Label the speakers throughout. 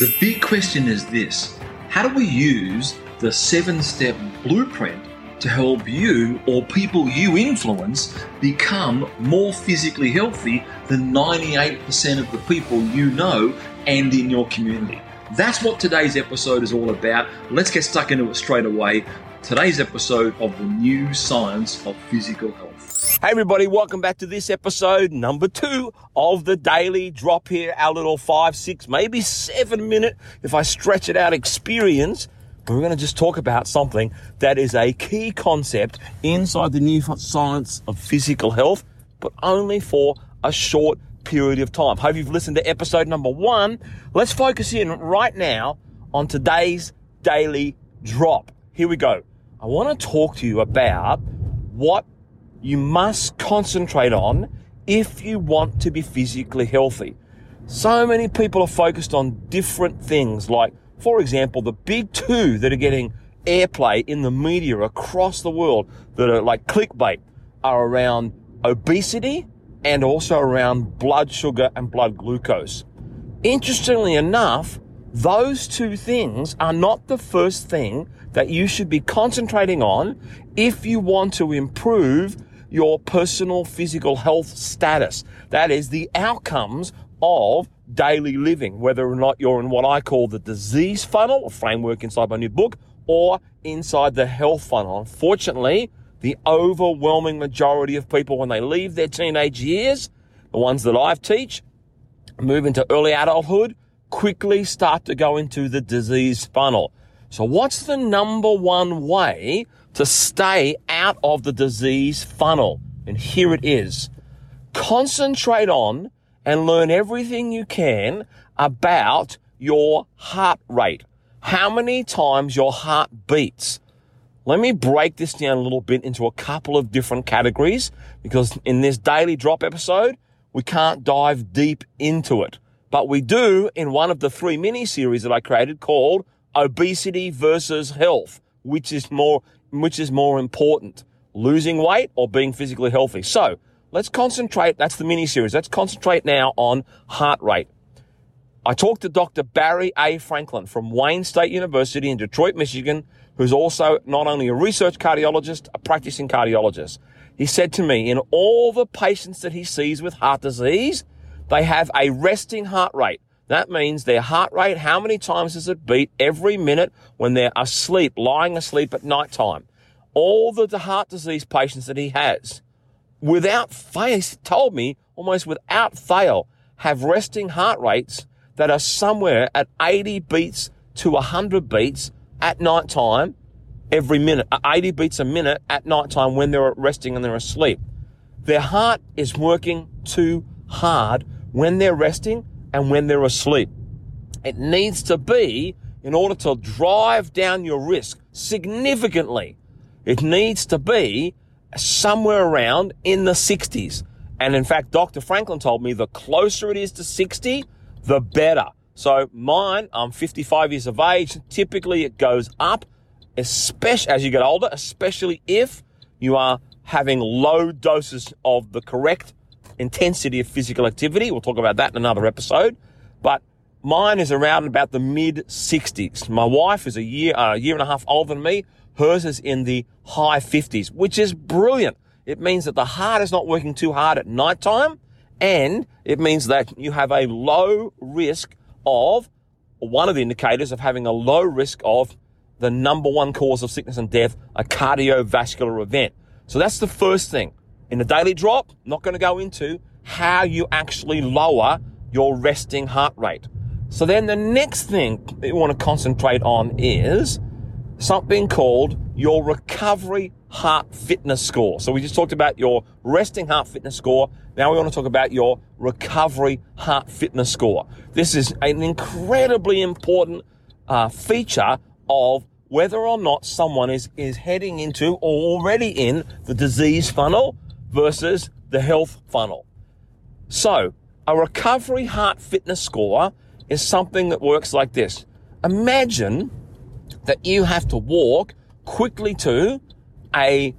Speaker 1: The big question is this How do we use the seven step blueprint to help you or people you influence become more physically healthy than 98% of the people you know and in your community? That's what today's episode is all about. Let's get stuck into it straight away. Today's episode of the new science of physical health.
Speaker 2: Hey everybody, welcome back to this episode number two of the daily drop here, our little five, six, maybe seven minute, if I stretch it out, experience. We're going to just talk about something that is a key concept inside the new science of physical health, but only for a short period of time. Hope you've listened to episode number one. Let's focus in right now on today's daily drop. Here we go. I want to talk to you about what you must concentrate on if you want to be physically healthy. So many people are focused on different things, like, for example, the big two that are getting airplay in the media across the world that are like clickbait are around obesity and also around blood sugar and blood glucose. Interestingly enough, those two things are not the first thing that you should be concentrating on if you want to improve your personal physical health status. That is the outcomes of daily living, whether or not you're in what I call the disease funnel, a framework inside my new book, or inside the health funnel. Unfortunately, the overwhelming majority of people, when they leave their teenage years, the ones that I teach, move into early adulthood, quickly start to go into the disease funnel. So what's the number one way to stay out of the disease funnel. And here it is. Concentrate on and learn everything you can about your heart rate. How many times your heart beats. Let me break this down a little bit into a couple of different categories because in this daily drop episode, we can't dive deep into it. But we do in one of the three mini series that I created called obesity versus health, which is more which is more important, losing weight or being physically healthy? So let's concentrate. That's the mini series. Let's concentrate now on heart rate. I talked to Dr. Barry A. Franklin from Wayne State University in Detroit, Michigan, who's also not only a research cardiologist, a practicing cardiologist. He said to me, in all the patients that he sees with heart disease, they have a resting heart rate. That means their heart rate, how many times does it beat every minute when they're asleep, lying asleep at night time? All the heart disease patients that he has, without fail, he told me almost without fail, have resting heart rates that are somewhere at 80 beats to 100 beats at night time every minute, uh, 80 beats a minute at night time when they're resting and they're asleep. Their heart is working too hard when they're resting and when they're asleep. It needs to be in order to drive down your risk significantly. It needs to be somewhere around in the 60s. And in fact, Dr. Franklin told me the closer it is to 60, the better. So mine, I'm 55 years of age. Typically it goes up, especially as you get older, especially if you are having low doses of the correct intensity of physical activity. We'll talk about that in another episode. But mine is around about the mid 60s. My wife is a year, uh, a year and a half older than me. Hers is in the high 50s, which is brilliant. It means that the heart is not working too hard at night time. And it means that you have a low risk of one of the indicators of having a low risk of the number one cause of sickness and death, a cardiovascular event. So that's the first thing. In the daily drop, not going to go into how you actually lower your resting heart rate. So then the next thing that you want to concentrate on is something called your recovery heart fitness score. So we just talked about your resting heart fitness score. Now we want to talk about your recovery heart fitness score. This is an incredibly important uh, feature of whether or not someone is, is heading into or already in the disease funnel versus the health funnel. So, a recovery heart fitness score is something that works like this. Imagine that you have to walk quickly to a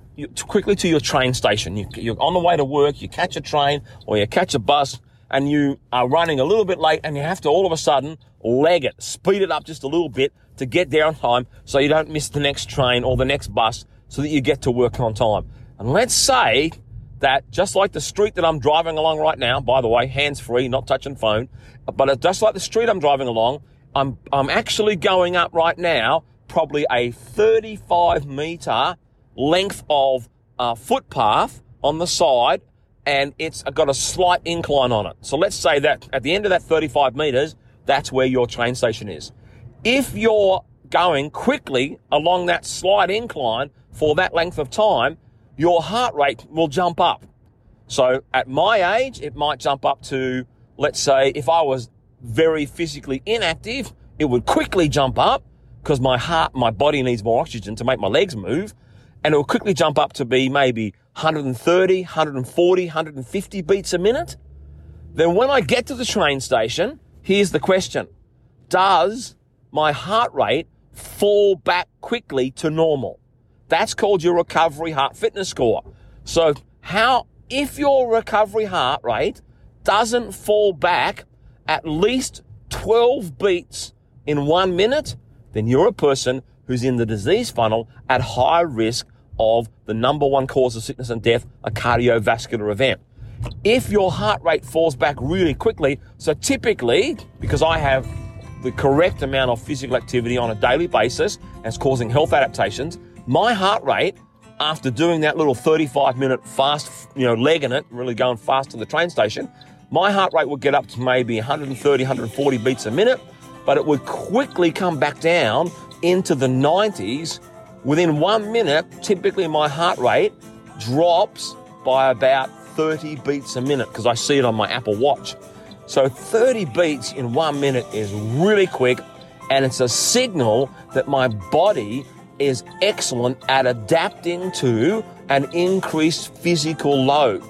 Speaker 2: quickly to your train station. You, are on the way to work, you catch a train or you catch a bus, and you are running a little bit late and you have to all of a sudden leg it, speed it up just a little bit to get there on time so you don't miss the next train or the next bus so that you get to work on time. And let's say that just like the street that I'm driving along right now, by the way, hands free, not touching phone, but just like the street I'm driving along, I'm, I'm actually going up right now probably a 35 meter length of uh, footpath on the side and it's got a slight incline on it. So let's say that at the end of that 35 meters, that's where your train station is. If you're going quickly along that slight incline for that length of time, your heart rate will jump up. So at my age, it might jump up to, let's say, if I was very physically inactive, it would quickly jump up because my heart, my body needs more oxygen to make my legs move. And it will quickly jump up to be maybe 130, 140, 150 beats a minute. Then when I get to the train station, here's the question. Does my heart rate fall back quickly to normal? That's called your recovery heart fitness score. So how, if your recovery heart rate doesn't fall back at least 12 beats in one minute, then you're a person who's in the disease funnel at high risk of the number one cause of sickness and death, a cardiovascular event. If your heart rate falls back really quickly, so typically, because I have the correct amount of physical activity on a daily basis and it's causing health adaptations, my heart rate after doing that little 35 minute fast, you know, legging it, really going fast to the train station, my heart rate would get up to maybe 130, 140 beats a minute, but it would quickly come back down into the 90s Within one minute, typically my heart rate drops by about 30 beats a minute because I see it on my Apple Watch. So 30 beats in one minute is really quick and it's a signal that my body is excellent at adapting to an increased physical load.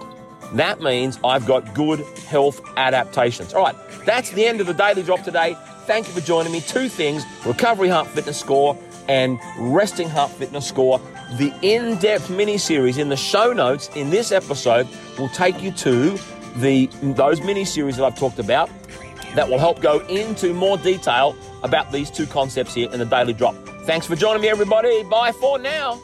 Speaker 2: That means I've got good health adaptations. All right, that's the end of the daily drop today. Thank you for joining me. Two things Recovery Heart Fitness Score and Resting Heart Fitness Score. The in depth mini series in the show notes in this episode will take you to the those mini series that I've talked about that will help go into more detail about these two concepts here in the daily drop. Thanks for joining me, everybody. Bye for now.